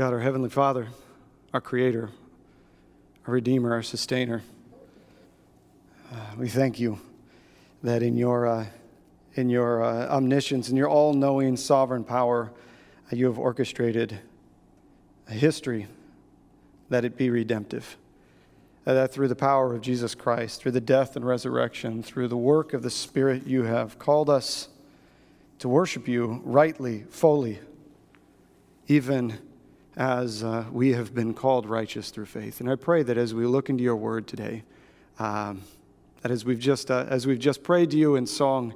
God, our Heavenly Father, our Creator, our Redeemer, our Sustainer, uh, we thank you that in your, uh, in your uh, omniscience and your all knowing sovereign power, uh, you have orchestrated a history that it be redemptive. Uh, that through the power of Jesus Christ, through the death and resurrection, through the work of the Spirit, you have called us to worship you rightly, fully, even as uh, we have been called righteous through faith. And I pray that as we look into your word today, um, that as we've just uh, as we've just prayed to you in song,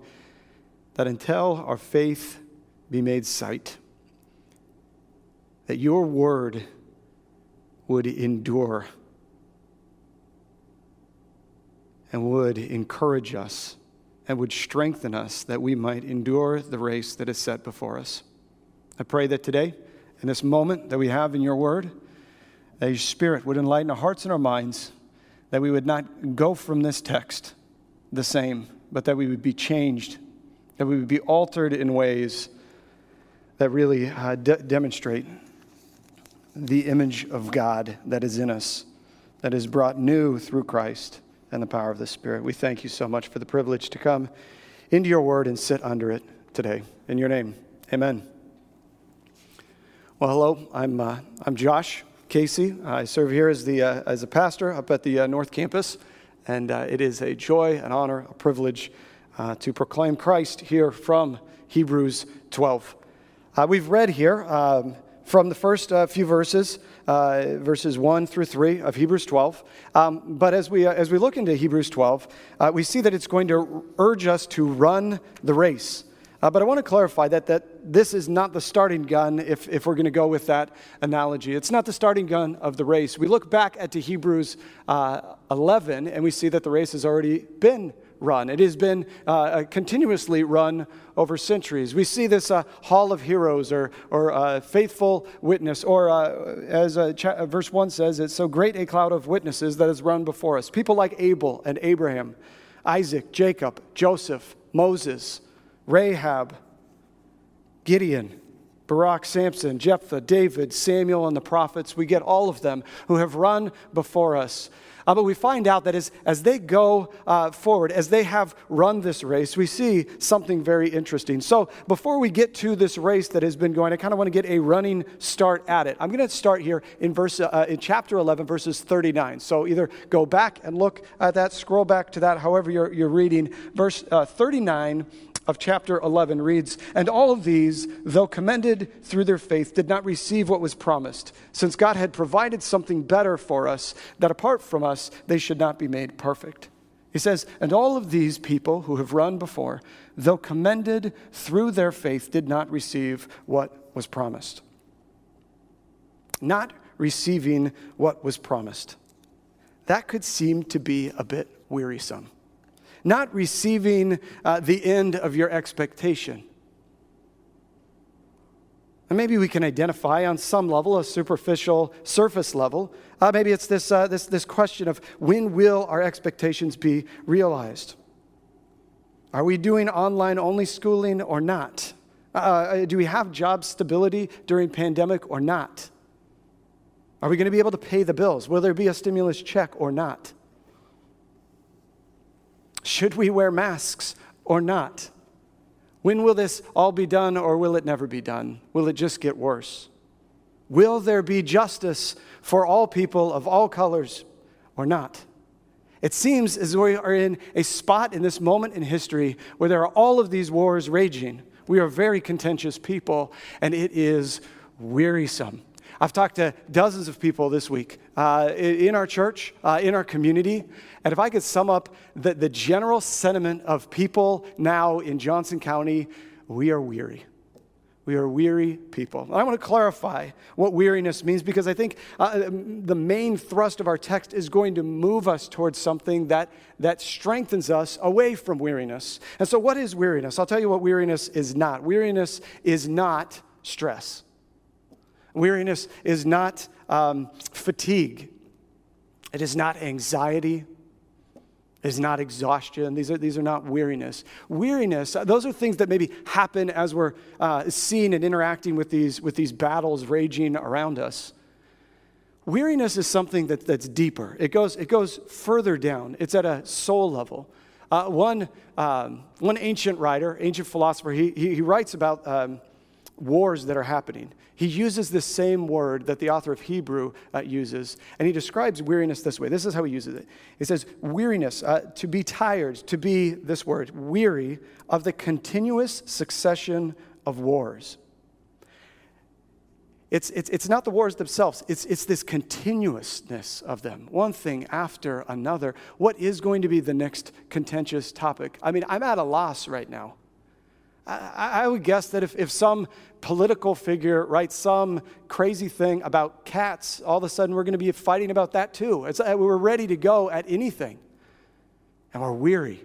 that until our faith be made sight, that your word would endure and would encourage us and would strengthen us that we might endure the race that is set before us. I pray that today, in this moment that we have in your word, that your spirit would enlighten our hearts and our minds, that we would not go from this text the same, but that we would be changed, that we would be altered in ways that really uh, de- demonstrate the image of God that is in us, that is brought new through Christ and the power of the Spirit. We thank you so much for the privilege to come into your word and sit under it today. In your name, amen. Well, hello, I'm, uh, I'm Josh Casey. I serve here as, the, uh, as a pastor up at the uh, North Campus, and uh, it is a joy, an honor, a privilege uh, to proclaim Christ here from Hebrews 12. Uh, we've read here um, from the first few verses verses 1 through 3 of Hebrews 12. Um, but as we, as we look into Hebrews 12, uh, we see that it's going to urge us to run the race. Uh, but I want to clarify that, that this is not the starting gun, if, if we're going to go with that analogy. It's not the starting gun of the race. We look back at to Hebrews uh, 11, and we see that the race has already been run. It has been uh, uh, continuously run over centuries. We see this uh, hall of heroes or, or uh, faithful witness, or uh, as uh, cha- verse 1 says, it's so great a cloud of witnesses that has run before us. People like Abel and Abraham, Isaac, Jacob, Joseph, Moses, Rahab, Gideon, Barak, Samson, Jephthah, David, Samuel, and the prophets. We get all of them who have run before us. Uh, but we find out that as, as they go uh, forward, as they have run this race, we see something very interesting. So before we get to this race that has been going, I kind of want to get a running start at it. I'm going to start here in verse uh, in chapter 11, verses 39. So either go back and look at that, scroll back to that, however you're, you're reading. Verse uh, 39 of chapter 11 reads, And all of these, though commended through their faith, did not receive what was promised, since God had provided something better for us, that apart from us, they should not be made perfect. He says, And all of these people who have run before, though commended through their faith, did not receive what was promised. Not receiving what was promised. That could seem to be a bit wearisome not receiving uh, the end of your expectation. And maybe we can identify on some level, a superficial surface level. Uh, maybe it's this, uh, this, this question of when will our expectations be realized? Are we doing online only schooling or not? Uh, uh do we have job stability during pandemic or not? Are we going to be able to pay the bills? Will there be a stimulus check or not? Should we wear masks or not? When will this all be done or will it never be done? Will it just get worse? Will there be justice for all people of all colors or not? It seems as we are in a spot in this moment in history where there are all of these wars raging. We are very contentious people, and it is wearisome. I've talked to dozens of people this week uh, in our church, uh, in our community, and if I could sum up the, the general sentiment of people now in Johnson County, we are weary. We are weary people. And I want to clarify what weariness means because I think uh, the main thrust of our text is going to move us towards something that, that strengthens us away from weariness. And so, what is weariness? I'll tell you what weariness is not. Weariness is not stress. Weariness is not um, fatigue, it is not anxiety, It is not exhaustion. These are, these are not weariness. Weariness, uh, those are things that maybe happen as we're uh, seeing and interacting with these, with these battles raging around us. Weariness is something that, that's deeper. It goes, it goes further down. It's at a soul level. Uh, one, um, one ancient writer, ancient philosopher, he, he, he writes about um, wars that are happening. He uses the same word that the author of Hebrew uh, uses, and he describes weariness this way. This is how he uses it. He says, Weariness, uh, to be tired, to be, this word, weary of the continuous succession of wars. It's, it's, it's not the wars themselves, it's, it's this continuousness of them, one thing after another. What is going to be the next contentious topic? I mean, I'm at a loss right now. I, I would guess that if, if some political figure writes some crazy thing about cats, all of a sudden we're going to be fighting about that too. It's, uh, we're ready to go at anything, and we're weary.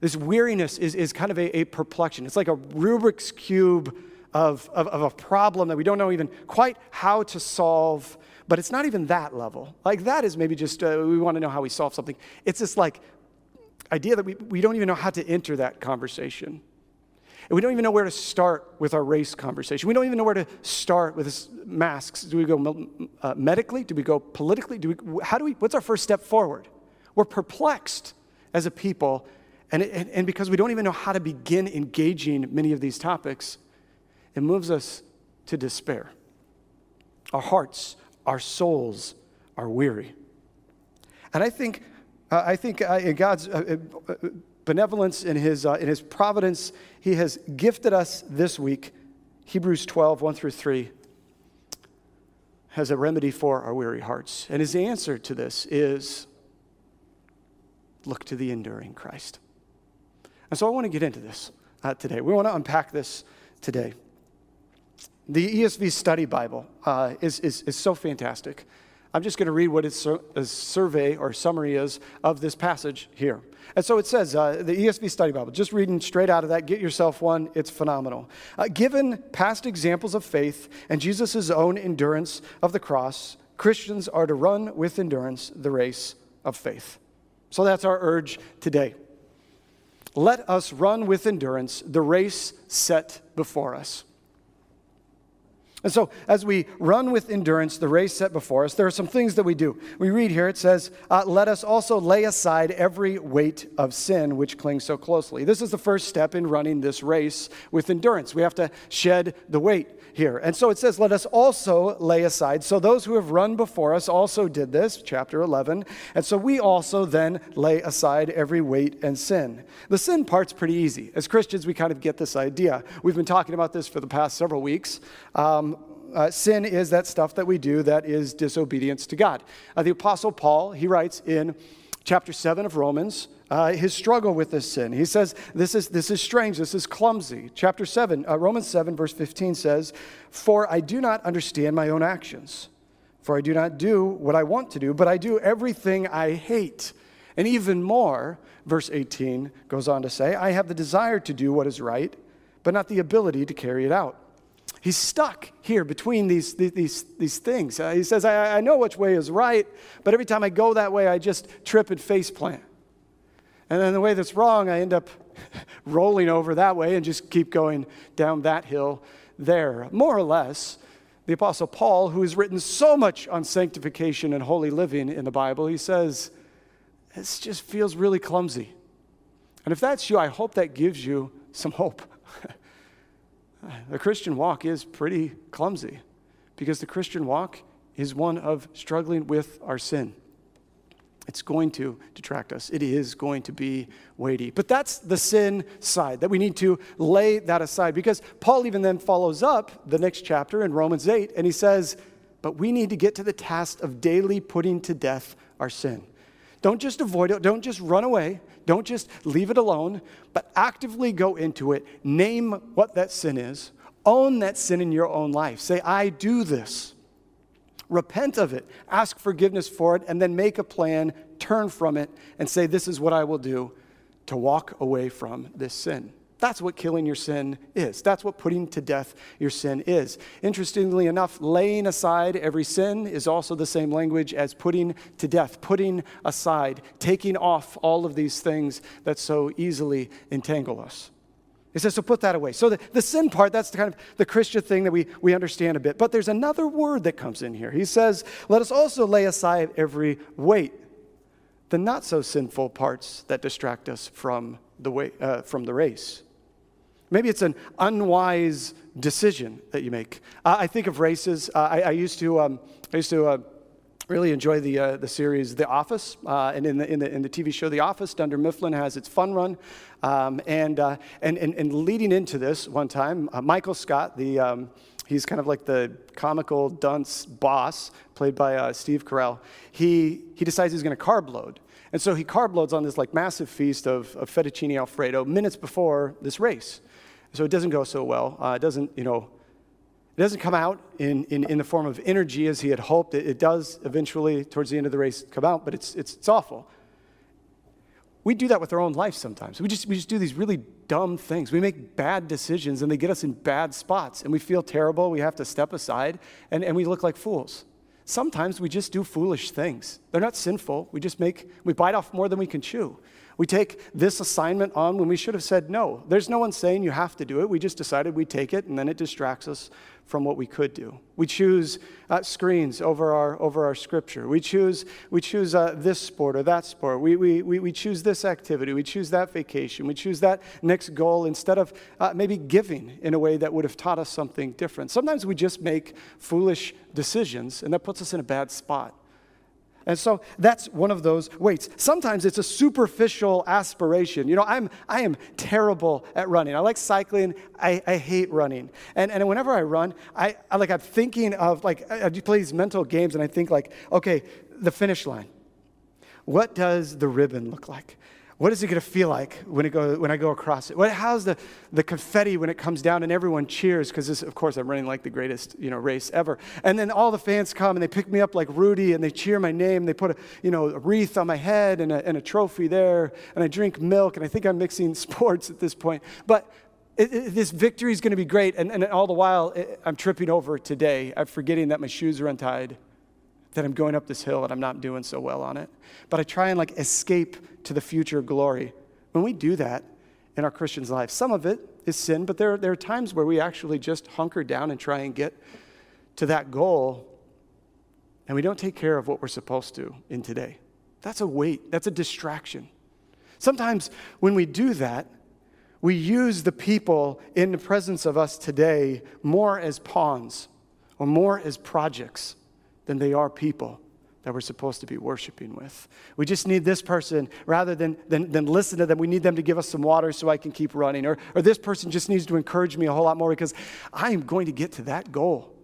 This weariness is, is kind of a, a perplexion. It's like a Rubik's Cube of, of, of a problem that we don't know even quite how to solve, but it's not even that level. Like, that is maybe just uh, we want to know how we solve something. It's this like idea that we, we don't even know how to enter that conversation. And we don't even know where to start with our race conversation. We don't even know where to start with masks. Do we go uh, medically? Do we go politically? Do we, how do we, what's our first step forward? We're perplexed as a people, and, and, and because we don't even know how to begin engaging many of these topics, it moves us to despair. Our hearts, our souls are weary. And I think, uh, I think uh, God's uh, uh benevolence, in his, uh, in his providence, he has gifted us this week, Hebrews 12, 1 through 3, has a remedy for our weary hearts. And his answer to this is look to the enduring Christ. And so I want to get into this uh, today. We want to unpack this today. The ESV Study Bible uh, is, is, is so fantastic. I'm just going to read what its survey or summary is of this passage here. And so it says, uh, the ESV Study Bible, just reading straight out of that, get yourself one, it's phenomenal. Uh, given past examples of faith and Jesus' own endurance of the cross, Christians are to run with endurance the race of faith. So that's our urge today. Let us run with endurance the race set before us. And so, as we run with endurance the race set before us, there are some things that we do. We read here, it says, uh, Let us also lay aside every weight of sin which clings so closely. This is the first step in running this race with endurance. We have to shed the weight here. And so it says, Let us also lay aside. So, those who have run before us also did this, chapter 11. And so, we also then lay aside every weight and sin. The sin part's pretty easy. As Christians, we kind of get this idea. We've been talking about this for the past several weeks. Um, uh, sin is that stuff that we do that is disobedience to God. Uh, the Apostle Paul, he writes in chapter 7 of Romans, uh, his struggle with this sin. He says, this is, this is strange, this is clumsy. Chapter 7, uh, Romans 7, verse 15 says, For I do not understand my own actions, for I do not do what I want to do, but I do everything I hate. And even more, verse 18 goes on to say, I have the desire to do what is right, but not the ability to carry it out. He's stuck here between these, these, these things. Uh, he says, I, I know which way is right, but every time I go that way, I just trip and face plant. And then the way that's wrong, I end up rolling over that way and just keep going down that hill there. More or less, the Apostle Paul, who has written so much on sanctification and holy living in the Bible, he says, This just feels really clumsy. And if that's you, I hope that gives you some hope. The Christian walk is pretty clumsy because the Christian walk is one of struggling with our sin. It's going to detract us. It is going to be weighty. But that's the sin side, that we need to lay that aside. Because Paul even then follows up the next chapter in Romans 8, and he says, But we need to get to the task of daily putting to death our sin. Don't just avoid it, don't just run away, don't just leave it alone, but actively go into it. Name what that sin is, own that sin in your own life. Say, I do this. Repent of it, ask forgiveness for it, and then make a plan, turn from it, and say, This is what I will do to walk away from this sin. That's what killing your sin is. That's what putting to death your sin is. Interestingly enough, laying aside every sin is also the same language as putting to death, putting aside, taking off all of these things that so easily entangle us. He says, so put that away. So the, the sin part, that's the kind of the Christian thing that we, we understand a bit. But there's another word that comes in here. He says, let us also lay aside every weight, the not so sinful parts that distract us from the, way, uh, from the race. Maybe it's an unwise decision that you make. Uh, I think of races. Uh, I, I, used to, um, I used to uh, really enjoy the, uh, the series The Office. Uh, and in the, in, the, in the TV show The Office, Dunder Mifflin has its fun run. Um, and, uh, and, and, and, leading into this one time, Michael Scott, the, um, he's kind of like the comical dunce boss, played by Steve Carell, he, he decides he's going to carb load. And so he carb loads on this like massive feast of, of fettuccine alfredo minutes before this race. So it doesn't go so well. Uh, it doesn't, you know, it doesn't come out in, in, in the form of energy as he had hoped. It, it, does eventually, towards the end of the race, come out, but it's, it's, it's awful. We do that with our own life sometimes. We just, we just do these really dumb things. We make bad decisions and they get us in bad spots and we feel terrible. We have to step aside and, and we look like fools. Sometimes we just do foolish things. They're not sinful. We just make, we bite off more than we can chew. We take this assignment on when we should have said no. There's no one saying you have to do it. We just decided we'd take it, and then it distracts us from what we could do. We choose uh, screens over our, over our scripture. We choose, we choose uh, this sport or that sport. We, we, we, we choose this activity. We choose that vacation. We choose that next goal instead of uh, maybe giving in a way that would have taught us something different. Sometimes we just make foolish decisions, and that puts us in a bad spot. And so that's one of those weights. Sometimes it's a superficial aspiration. You know, I'm, I am terrible at running. I like cycling. I, I hate running. And, and whenever I run, I, I like I'm thinking of like I, I play these mental games and I think like, okay, the finish line. What does the ribbon look like? What is it going to feel like when, it go, when I go across it? What, how's the, the confetti when it comes down and everyone cheers? Because, of course, I'm running like the greatest you know, race ever. And then all the fans come and they pick me up like Rudy and they cheer my name. They put a, you know, a wreath on my head and a, and a trophy there. And I drink milk. And I think I'm mixing sports at this point. But it, it, this victory is going to be great. And, and all the while, it, I'm tripping over today. I'm forgetting that my shoes are untied that I'm going up this hill and I'm not doing so well on it. But I try and like escape to the future glory. When we do that in our Christian's life, some of it is sin, but there, there are times where we actually just hunker down and try and get to that goal and we don't take care of what we're supposed to in today. That's a weight, that's a distraction. Sometimes when we do that, we use the people in the presence of us today more as pawns or more as projects than they are people that we're supposed to be worshiping with. We just need this person rather than, than, than listen to them. We need them to give us some water so I can keep running. Or, or this person just needs to encourage me a whole lot more because I am going to get to that goal.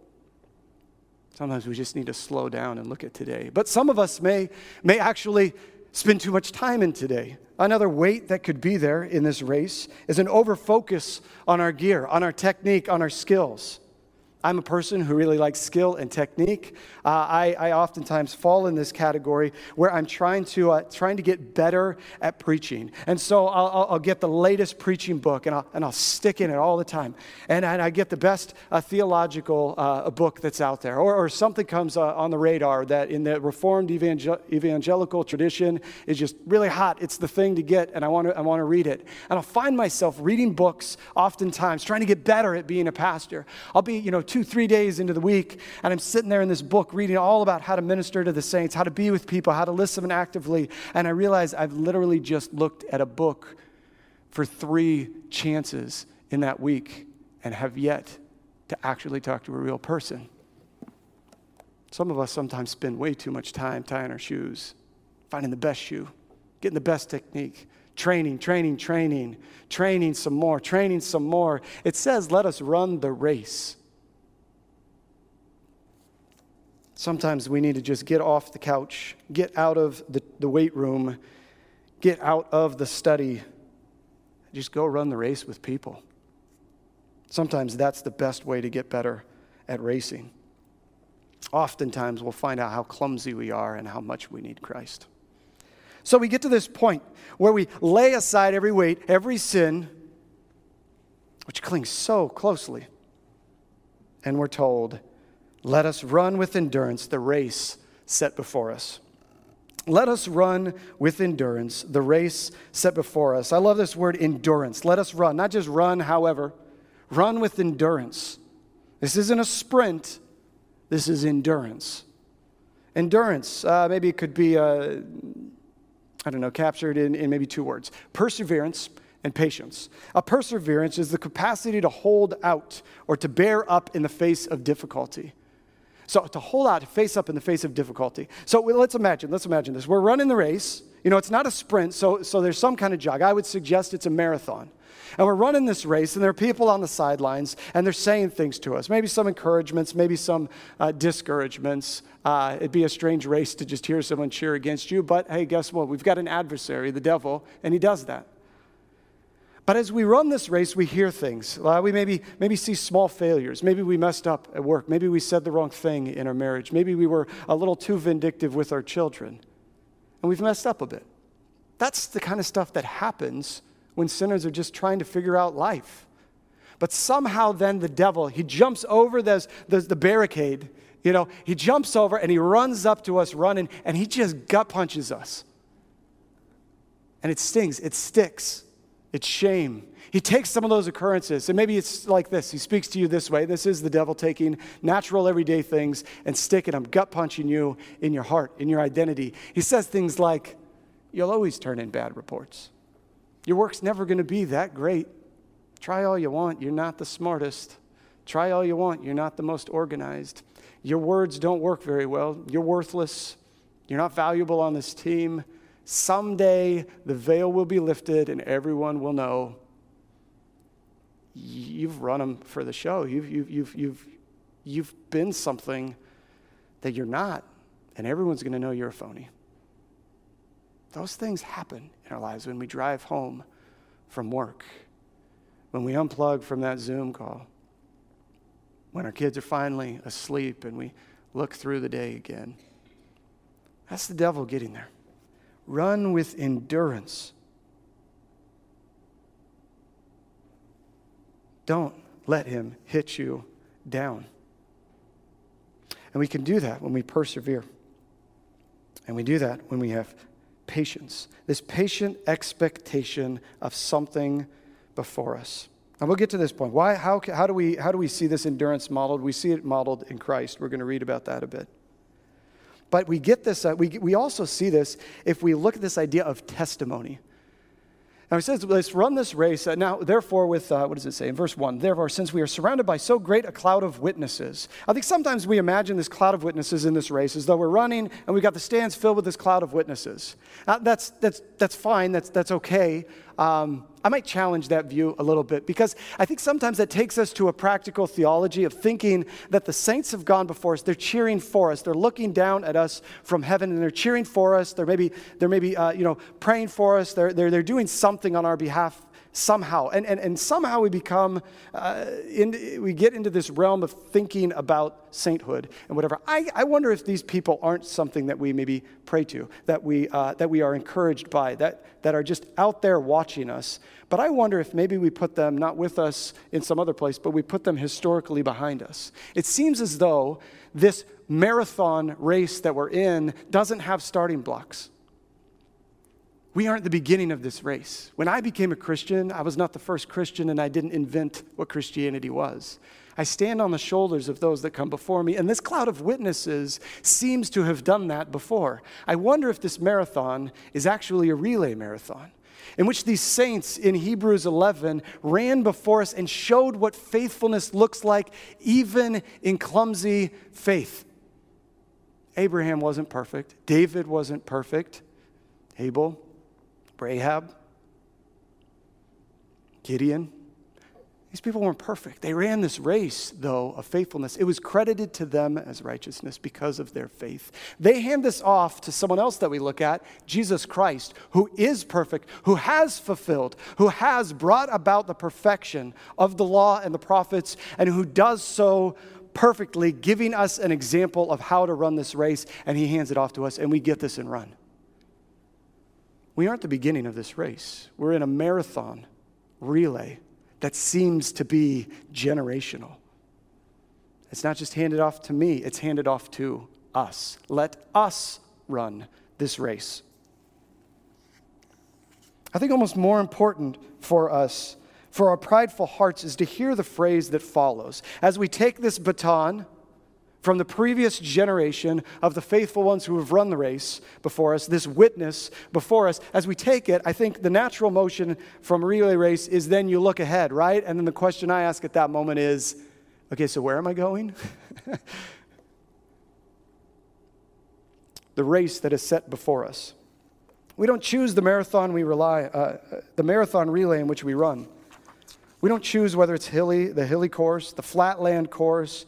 Sometimes we just need to slow down and look at today. But some of us may, may actually spend too much time in today. Another weight that could be there in this race is an overfocus on our gear, on our technique, on our skills. I'm a person who really likes skill and technique. Uh, I, I, oftentimes fall in this category where I'm trying to, uh, trying to get better at preaching. And so I'll, I'll, get the latest preaching book and I'll, and I'll stick in it all the time. And, and I get the best uh, theological uh, book that's out there. Or, or something comes uh, on the radar that in the Reformed evangel- evangelical tradition is just really hot. It's the thing to get, and I want to I want to read it. And I'll find myself reading books oftentimes, trying to get better at being a pastor. I'll be, you know, two, three days into the week, and I'm sitting there in this book reading all about how to minister to the saints, how to be with people, how to listen actively. And I realize I've literally just looked at a book for three chances in that week and have yet to actually talk to a real person. Some of us sometimes spend way too much time tying our shoes, finding the best shoe, getting the best technique, training, training, training, training some more, training some more. It says, let us run the race. Sometimes we need to just get off the couch, get out of the, the weight room, get out of the study, just go run the race with people. Sometimes that's the best way to get better at racing. Oftentimes we'll find out how clumsy we are and how much we need Christ. So we get to this point where we lay aside every weight, every sin, which clings so closely. And we're told, let us run with endurance the race set before us. Let us run with endurance the race set before us. I love this word endurance. Let us run, not just run, however, run with endurance. This isn't a sprint, this is endurance. Endurance, uh, maybe it could be, uh, I don't know, captured in, in maybe two words perseverance and patience. A perseverance is the capacity to hold out or to bear up in the face of difficulty. So to hold out, to face up in the face of difficulty. So let's imagine, let's imagine this. We're running the race. You know, it's not a sprint, so, so there's some kind of jog. I would suggest it's a marathon. And we're running this race, and there are people on the sidelines, and they're saying things to us. Maybe some encouragements, maybe some uh, discouragements. Uh, it'd be a strange race to just hear someone cheer against you, but hey, guess what? We've got an adversary, the devil, and he does that. But as we run this race, we hear things. Uh, we maybe, maybe see small failures. Maybe we messed up at work. Maybe we said the wrong thing in our marriage. Maybe we were a little too vindictive with our children. And we've messed up a bit. That's the kind of stuff that happens when sinners are just trying to figure out life. But somehow then the devil, he jumps over this, this, the barricade, you know, he jumps over and he runs up to us running and he just gut punches us. And it stings, it sticks. It's shame. He takes some of those occurrences, and maybe it's like this. He speaks to you this way. This is the devil taking natural, everyday things and sticking them, gut punching you in your heart, in your identity. He says things like, You'll always turn in bad reports. Your work's never going to be that great. Try all you want, you're not the smartest. Try all you want, you're not the most organized. Your words don't work very well. You're worthless. You're not valuable on this team. Someday the veil will be lifted and everyone will know you've run them for the show. You've, you've, you've, you've, you've been something that you're not, and everyone's going to know you're a phony. Those things happen in our lives when we drive home from work, when we unplug from that Zoom call, when our kids are finally asleep and we look through the day again. That's the devil getting there. Run with endurance. Don't let him hit you down. And we can do that when we persevere. And we do that when we have patience, this patient expectation of something before us. And we'll get to this point. Why, how, how, do we, how do we see this endurance modeled? We see it modeled in Christ. We're going to read about that a bit. But we get this, uh, we, we also see this if we look at this idea of testimony. Now he says, let's run this race. Uh, now, therefore, with, uh, what does it say in verse 1? Therefore, since we are surrounded by so great a cloud of witnesses. I think sometimes we imagine this cloud of witnesses in this race as though we're running and we've got the stands filled with this cloud of witnesses. Uh, that's, that's, that's fine, that's, that's okay. Um, I might challenge that view a little bit because I think sometimes that takes us to a practical theology of thinking that the saints have gone before us. They're cheering for us. They're looking down at us from heaven and they're cheering for us. They're maybe, they're maybe uh, you know, praying for us. They're, they're, they're doing something on our behalf somehow. And, and, and somehow we become, uh, in, we get into this realm of thinking about sainthood and whatever. I, I wonder if these people aren't something that we maybe pray to, that we, uh, that we are encouraged by, that, that are just out there watching us. But I wonder if maybe we put them not with us in some other place, but we put them historically behind us. It seems as though this marathon race that we're in doesn't have starting blocks. We aren't the beginning of this race. When I became a Christian, I was not the first Christian and I didn't invent what Christianity was. I stand on the shoulders of those that come before me, and this cloud of witnesses seems to have done that before. I wonder if this marathon is actually a relay marathon in which these saints in Hebrews 11 ran before us and showed what faithfulness looks like, even in clumsy faith. Abraham wasn't perfect, David wasn't perfect, Abel Rahab, Gideon. These people weren't perfect. They ran this race, though, of faithfulness. It was credited to them as righteousness because of their faith. They hand this off to someone else that we look at, Jesus Christ, who is perfect, who has fulfilled, who has brought about the perfection of the law and the prophets, and who does so perfectly, giving us an example of how to run this race, and he hands it off to us, and we get this and run. We aren't the beginning of this race. We're in a marathon relay that seems to be generational. It's not just handed off to me, it's handed off to us. Let us run this race. I think almost more important for us, for our prideful hearts, is to hear the phrase that follows. As we take this baton, from the previous generation of the faithful ones who have run the race before us, this witness before us, as we take it, I think the natural motion from relay race is then you look ahead, right? And then the question I ask at that moment is okay, so where am I going? the race that is set before us. We don't choose the marathon we rely, uh, the marathon relay in which we run. We don't choose whether it's hilly, the hilly course, the flatland course,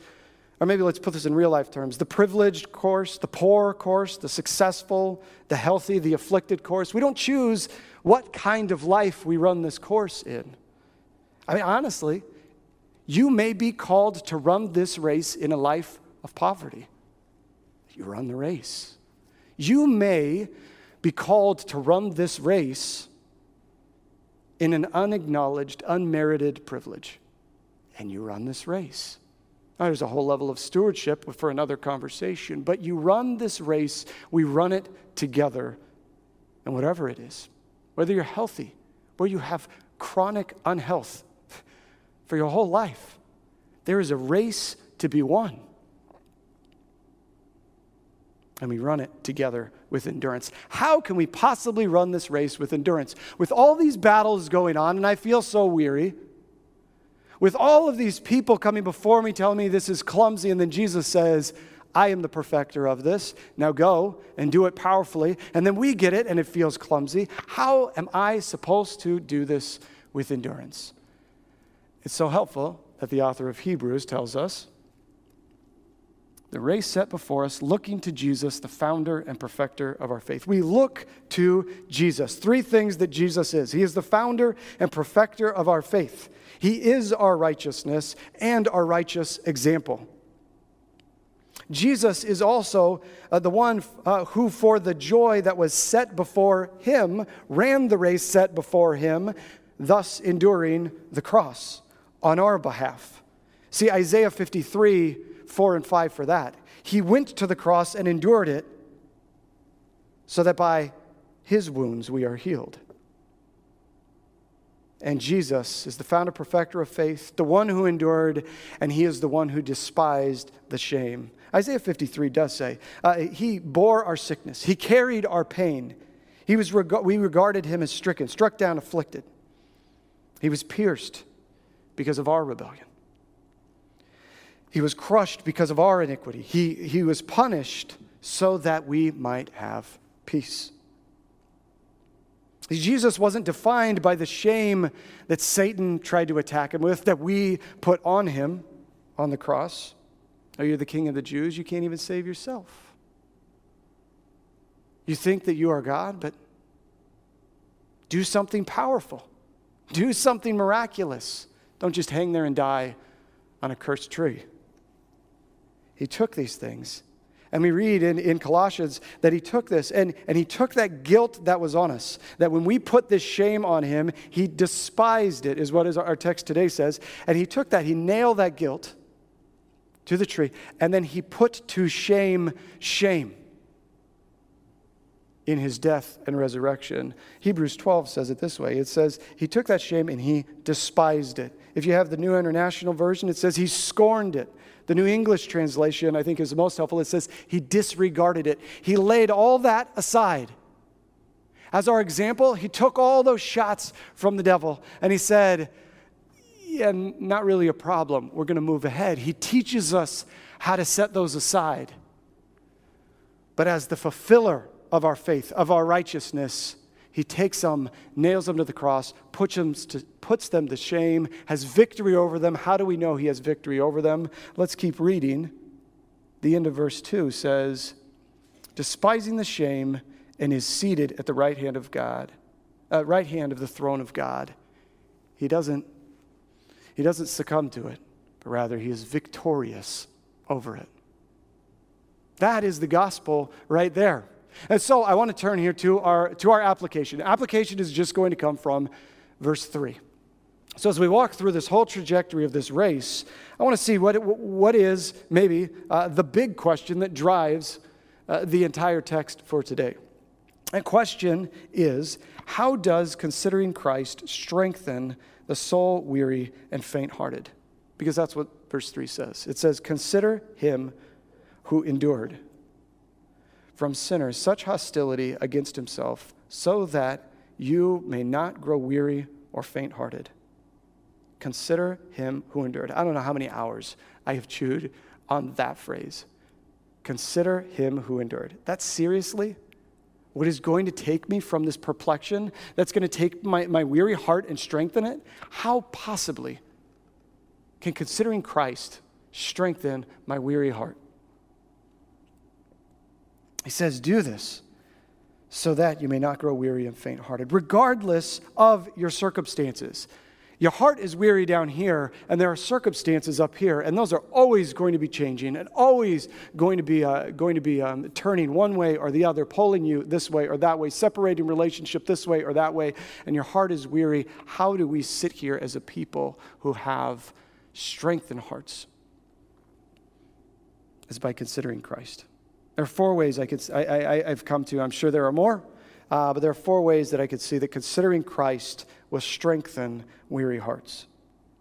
or maybe let's put this in real life terms the privileged course, the poor course, the successful, the healthy, the afflicted course. We don't choose what kind of life we run this course in. I mean, honestly, you may be called to run this race in a life of poverty. You run the race. You may be called to run this race in an unacknowledged, unmerited privilege. And you run this race. Oh, there's a whole level of stewardship for another conversation. But you run this race, we run it together. And whatever it is, whether you're healthy, where you have chronic unhealth for your whole life, there is a race to be won. And we run it together with endurance. How can we possibly run this race with endurance? With all these battles going on, and I feel so weary with all of these people coming before me telling me this is clumsy, and then Jesus says, I am the perfecter of this. Now go and do it powerfully. And then we get it and it feels clumsy. How am I supposed to do this with endurance? It's so helpful that the author of Hebrews tells us the race set before us, looking to Jesus, the founder and perfecter of our faith. We look to Jesus. Three things that Jesus is He is the founder and perfecter of our faith. He is our righteousness and our righteous example. Jesus is also uh, the one uh, who, for the joy that was set before him, ran the race set before him, thus enduring the cross on our behalf. See, Isaiah 53, 4 and 5 for that. He went to the cross and endured it so that by his wounds we are healed. And Jesus is the founder, perfecter of faith, the one who endured, and he is the one who despised the shame. Isaiah 53 does say, uh, He bore our sickness, He carried our pain. He was reg- we regarded Him as stricken, struck down, afflicted. He was pierced because of our rebellion. He was crushed because of our iniquity. He, he was punished so that we might have peace. Jesus wasn't defined by the shame that Satan tried to attack him with, that we put on him on the cross. Oh, you're the king of the Jews? You can't even save yourself. You think that you are God, but do something powerful, do something miraculous. Don't just hang there and die on a cursed tree. He took these things and we read in, in Colossians that he took this and, and he took that guilt that was on us, that when we put this shame on him, he despised it, is what is our text today says. And he took that, he nailed that guilt to the tree, and then he put to shame shame in his death and resurrection. Hebrews 12 says it this way it says, He took that shame and he despised it. If you have the New International Version, it says he scorned it. The New English translation, I think, is the most helpful. It says he disregarded it. He laid all that aside. As our example, he took all those shots from the devil and he said, Yeah, not really a problem. We're going to move ahead. He teaches us how to set those aside. But as the fulfiller of our faith, of our righteousness, he takes them, nails them to the cross, puts them to, puts them to shame, has victory over them. How do we know he has victory over them? Let's keep reading. The end of verse 2 says, despising the shame, and is seated at the right hand of God, uh, right hand of the throne of God. He doesn't, he doesn't succumb to it, but rather he is victorious over it. That is the gospel right there. And so I want to turn here to our, to our application. Application is just going to come from verse 3. So, as we walk through this whole trajectory of this race, I want to see what, what is maybe uh, the big question that drives uh, the entire text for today. That question is how does considering Christ strengthen the soul weary and faint hearted? Because that's what verse 3 says. It says, Consider him who endured from sinners such hostility against himself, so that you may not grow weary or faint hearted. Consider him who endured. I don't know how many hours I have chewed on that phrase. Consider him who endured. That's seriously what is going to take me from this perplexion, that's going to take my, my weary heart and strengthen it? How possibly can considering Christ strengthen my weary heart? He says, Do this so that you may not grow weary and faint hearted, regardless of your circumstances. Your heart is weary down here, and there are circumstances up here, and those are always going to be changing and always going to be, uh, going to be um, turning one way or the other, pulling you this way or that way, separating relationship this way or that way, and your heart is weary. How do we sit here as a people who have strengthened hearts? Is by considering Christ. There are four ways I could, I, I, I've come to. I'm sure there are more, uh, but there are four ways that I could see that considering Christ will strengthen weary hearts.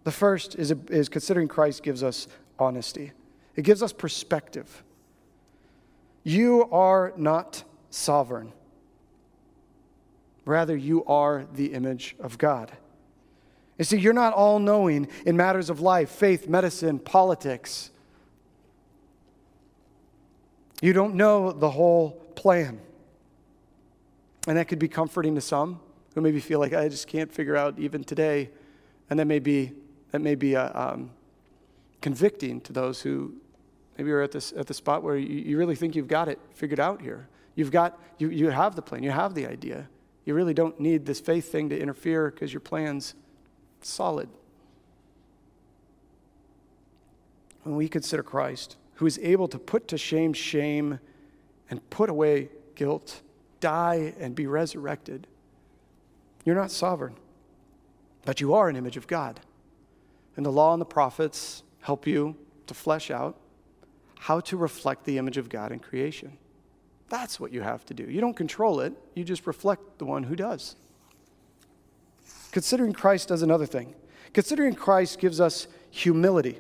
The first is, is considering Christ gives us honesty, it gives us perspective. You are not sovereign. Rather, you are the image of God. You see, you're not all knowing in matters of life, faith, medicine, politics. You don't know the whole plan. And that could be comforting to some who maybe feel like I just can't figure out even today. And that may be, that may be uh, um, convicting to those who maybe are at, this, at the spot where you, you really think you've got it figured out here. You've got, you, you have the plan, you have the idea. You really don't need this faith thing to interfere because your plan's solid. When we consider Christ, who is able to put to shame shame and put away guilt, die and be resurrected. You're not sovereign, but you are an image of God. And the law and the prophets help you to flesh out how to reflect the image of God in creation. That's what you have to do. You don't control it, you just reflect the one who does. Considering Christ does another thing. Considering Christ gives us humility.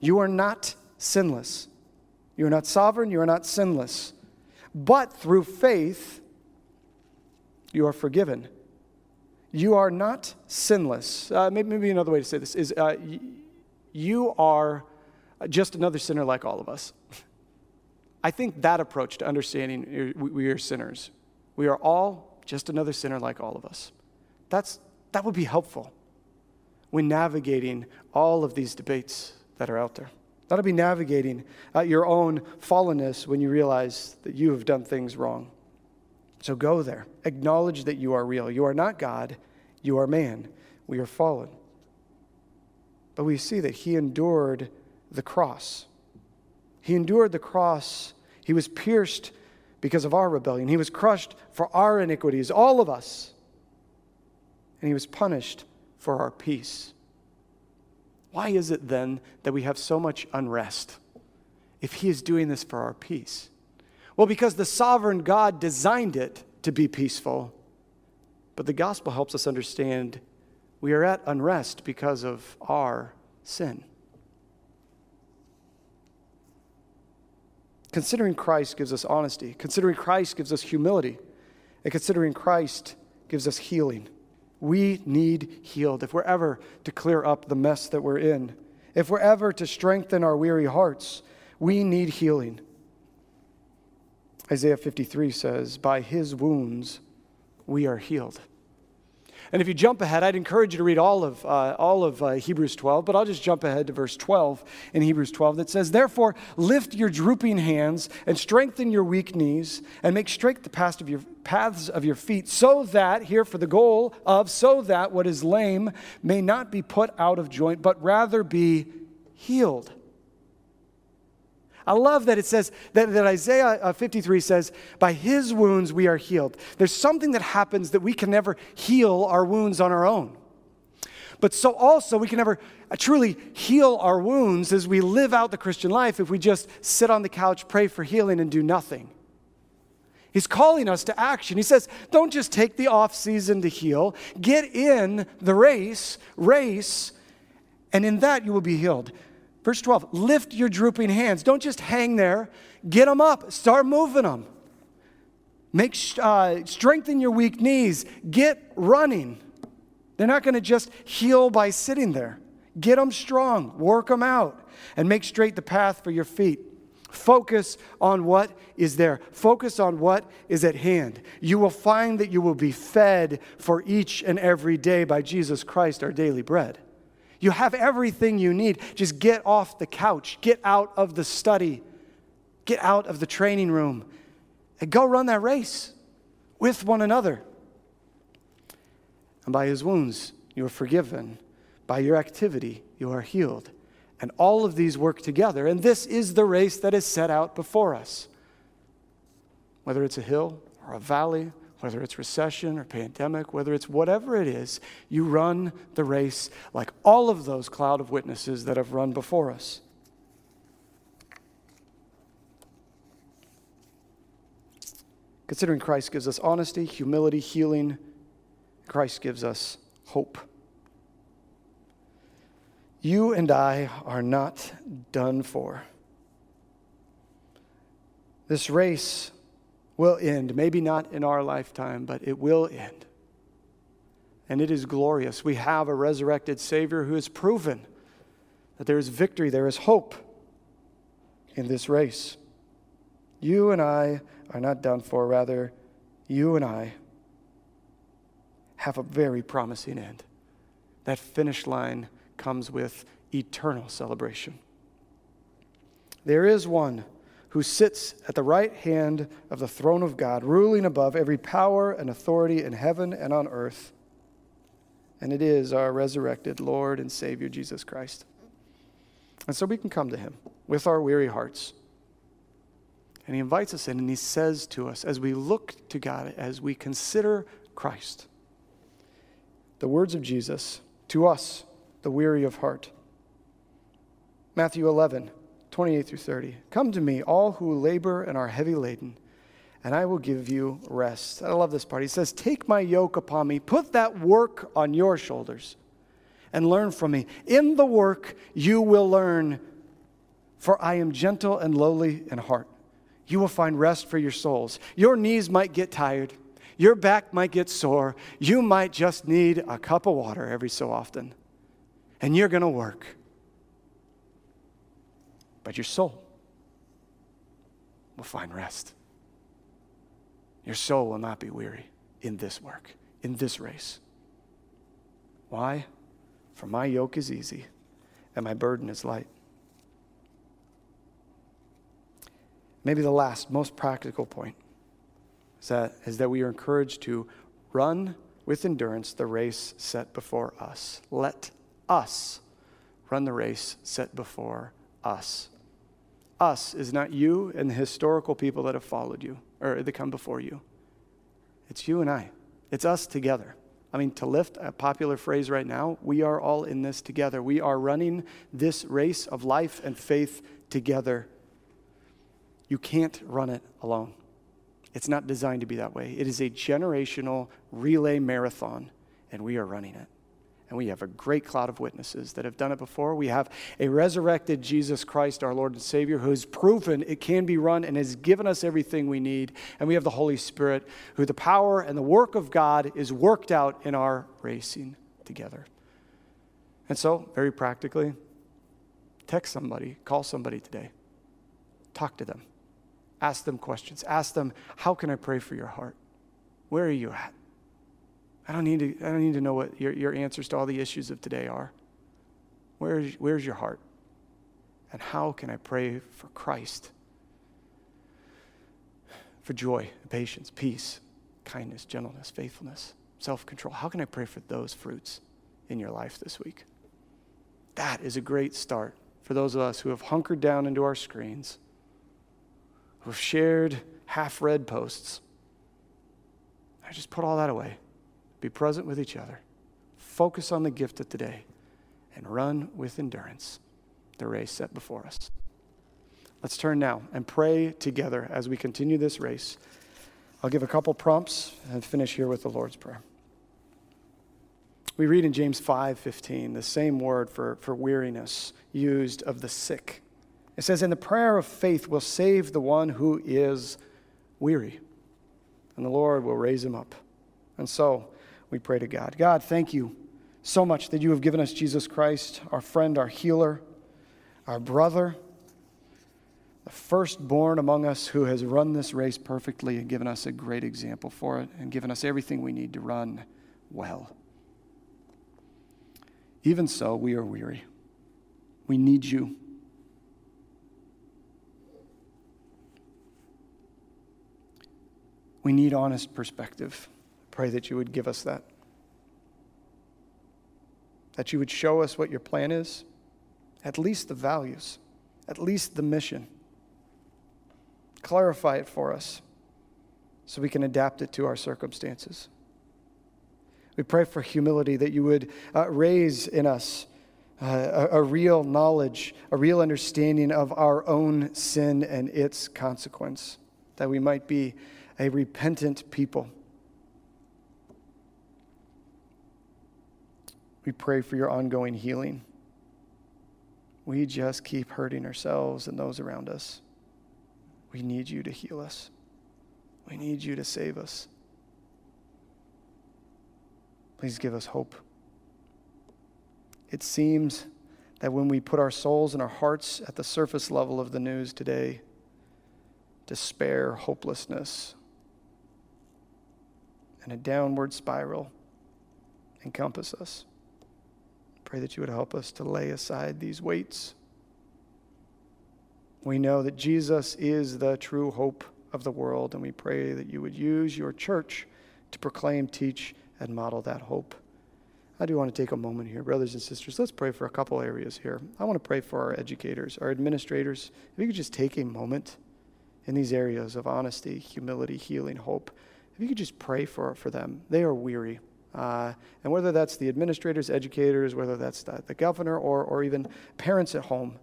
You are not sinless. You are not sovereign, you are not sinless. But through faith, you are forgiven. You are not sinless. Uh, maybe, maybe, another way to say this is uh, y- you are just another sinner like all of us. I think that approach to understanding we are sinners. We are all just another sinner like all of us. That's, that would be helpful when navigating all of these debates that are out there. That'll be navigating uh, your own fallenness when you realize that you have done things wrong. So go there. Acknowledge that you are real. You are not God, you are man. We are fallen. But we see that he endured the cross. He endured the cross. He was pierced because of our rebellion. He was crushed for our iniquities, all of us. And he was punished for our peace. Why is it then that we have so much unrest if He is doing this for our peace? Well, because the sovereign God designed it to be peaceful. But the gospel helps us understand we are at unrest because of our sin. Considering Christ gives us honesty, considering Christ gives us humility, and considering Christ gives us healing. We need healed if we're ever to clear up the mess that we're in. If we're ever to strengthen our weary hearts, we need healing. Isaiah 53 says, By his wounds we are healed. And if you jump ahead, I'd encourage you to read all of, uh, all of uh, Hebrews 12, but I'll just jump ahead to verse 12 in Hebrews 12 that says, Therefore, lift your drooping hands and strengthen your weak knees and make straight the paths of your, paths of your feet, so that, here for the goal of, so that what is lame may not be put out of joint, but rather be healed. I love that it says that, that Isaiah uh, 53 says, By his wounds we are healed. There's something that happens that we can never heal our wounds on our own. But so also, we can never uh, truly heal our wounds as we live out the Christian life if we just sit on the couch, pray for healing, and do nothing. He's calling us to action. He says, don't just take the off season to heal, get in the race, race, and in that you will be healed. Verse 12, lift your drooping hands. Don't just hang there, get them up, start moving them. Make, uh, strengthen your weak knees, get running. They're not going to just heal by sitting there. Get them strong, work them out, and make straight the path for your feet. Focus on what is there. Focus on what is at hand. You will find that you will be fed for each and every day by Jesus Christ, our daily bread. You have everything you need. Just get off the couch, get out of the study, get out of the training room, and go run that race with one another. And by his wounds, you are forgiven. By your activity, you are healed. And all of these work together. And this is the race that is set out before us. Whether it's a hill or a valley, whether it's recession or pandemic, whether it's whatever it is, you run the race like all of those cloud of witnesses that have run before us. Considering Christ gives us honesty, humility, healing, Christ gives us hope. You and I are not done for. This race will end, maybe not in our lifetime, but it will end. And it is glorious. We have a resurrected Savior who has proven that there is victory, there is hope in this race. You and I are not done for, rather, you and I have a very promising end. That finish line comes with eternal celebration. There is one who sits at the right hand of the throne of God, ruling above every power and authority in heaven and on earth. And it is our resurrected Lord and Savior, Jesus Christ. And so we can come to him with our weary hearts. And he invites us in and he says to us, as we look to God, as we consider Christ, the words of Jesus to us, the weary of heart. Matthew 11, 28 through 30. Come to me, all who labor and are heavy laden, and I will give you rest. I love this part. He says, Take my yoke upon me, put that work on your shoulders, and learn from me. In the work you will learn, for I am gentle and lowly in heart. You will find rest for your souls. Your knees might get tired. Your back might get sore. You might just need a cup of water every so often. And you're going to work. But your soul will find rest. Your soul will not be weary in this work, in this race. Why? For my yoke is easy and my burden is light. Maybe the last, most practical point is that, is that we are encouraged to run with endurance the race set before us. Let us run the race set before us. Us is not you and the historical people that have followed you or that come before you. It's you and I. It's us together. I mean, to lift a popular phrase right now, we are all in this together. We are running this race of life and faith together. You can't run it alone. It's not designed to be that way. It is a generational relay marathon, and we are running it. And we have a great cloud of witnesses that have done it before. We have a resurrected Jesus Christ, our Lord and Savior, who has proven it can be run and has given us everything we need. And we have the Holy Spirit, who the power and the work of God is worked out in our racing together. And so, very practically, text somebody, call somebody today, talk to them. Ask them questions. Ask them, How can I pray for your heart? Where are you at? I don't need to, I don't need to know what your, your answers to all the issues of today are. Where's, where's your heart? And how can I pray for Christ? For joy, patience, peace, kindness, gentleness, faithfulness, self control. How can I pray for those fruits in your life this week? That is a great start for those of us who have hunkered down into our screens who've shared half read posts. I just put all that away. Be present with each other. focus on the gift of today and run with endurance the race set before us. Let's turn now and pray together as we continue this race. I'll give a couple prompts and finish here with the Lord's Prayer. We read in James 5:15 the same word for, for weariness used of the sick. It says, And the prayer of faith will save the one who is weary, and the Lord will raise him up. And so we pray to God. God, thank you so much that you have given us Jesus Christ, our friend, our healer, our brother, the firstborn among us who has run this race perfectly and given us a great example for it and given us everything we need to run well. Even so, we are weary. We need you. We need honest perspective. Pray that you would give us that. That you would show us what your plan is, at least the values, at least the mission. Clarify it for us so we can adapt it to our circumstances. We pray for humility that you would uh, raise in us uh, a, a real knowledge, a real understanding of our own sin and its consequence, that we might be a repentant people. We pray for your ongoing healing. We just keep hurting ourselves and those around us. We need you to heal us. We need you to save us. Please give us hope. It seems that when we put our souls and our hearts at the surface level of the news today, despair, hopelessness, and a downward spiral encompass us. Pray that you would help us to lay aside these weights. We know that Jesus is the true hope of the world, and we pray that you would use your church to proclaim, teach, and model that hope. I do want to take a moment here, brothers and sisters. Let's pray for a couple areas here. I want to pray for our educators, our administrators. If you could just take a moment in these areas of honesty, humility, healing, hope, if you could just pray for, for them. They are weary. Uh, and whether that's the administrators, educators, whether that's the, the governor, or, or even parents at home,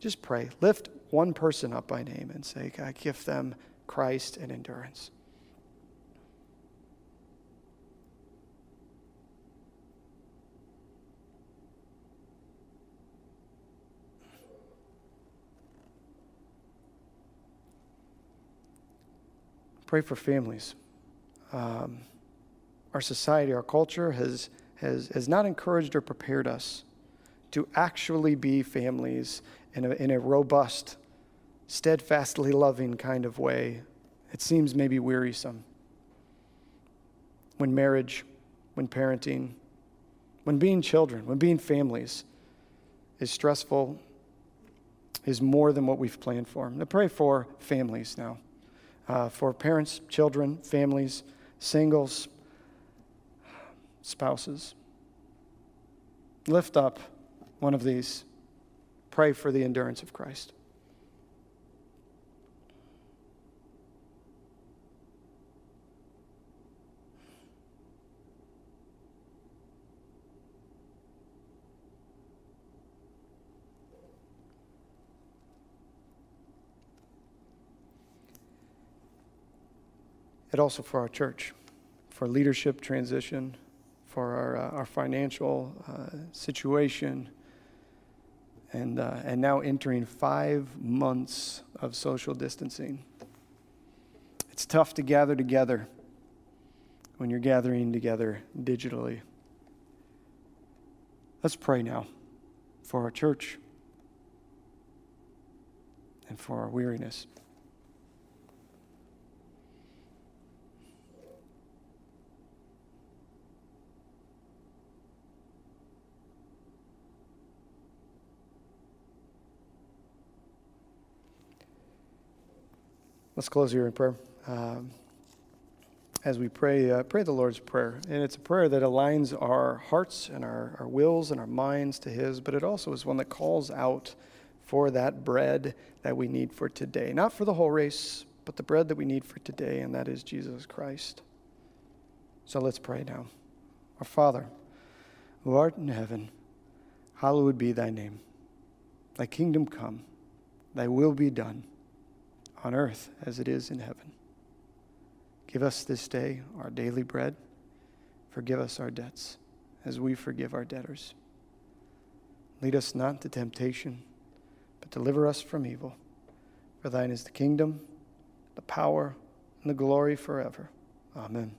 just pray. Lift one person up by name and say, God, give them Christ and endurance. Pray for families. Um, our society, our culture has, has, has not encouraged or prepared us to actually be families in a, in a robust, steadfastly loving kind of way. It seems maybe wearisome. When marriage, when parenting, when being children, when being families is stressful, is more than what we've planned for. I pray for families now uh, for parents, children, families, singles, spouses. Lift up one of these. Pray for the endurance of Christ. and also for our church, for leadership transition, for our, uh, our financial uh, situation, and, uh, and now entering five months of social distancing. It's tough to gather together when you're gathering together digitally. Let's pray now for our church and for our weariness. Let's close here in prayer. Um, as we pray, uh, pray the Lord's Prayer. And it's a prayer that aligns our hearts and our, our wills and our minds to His, but it also is one that calls out for that bread that we need for today. Not for the whole race, but the bread that we need for today, and that is Jesus Christ. So let's pray now. Our Father, who art in heaven, hallowed be thy name. Thy kingdom come, thy will be done, on earth as it is in heaven. Give us this day our daily bread. Forgive us our debts, as we forgive our debtors. Lead us not into temptation, but deliver us from evil. For thine is the kingdom, the power, and the glory forever. Amen.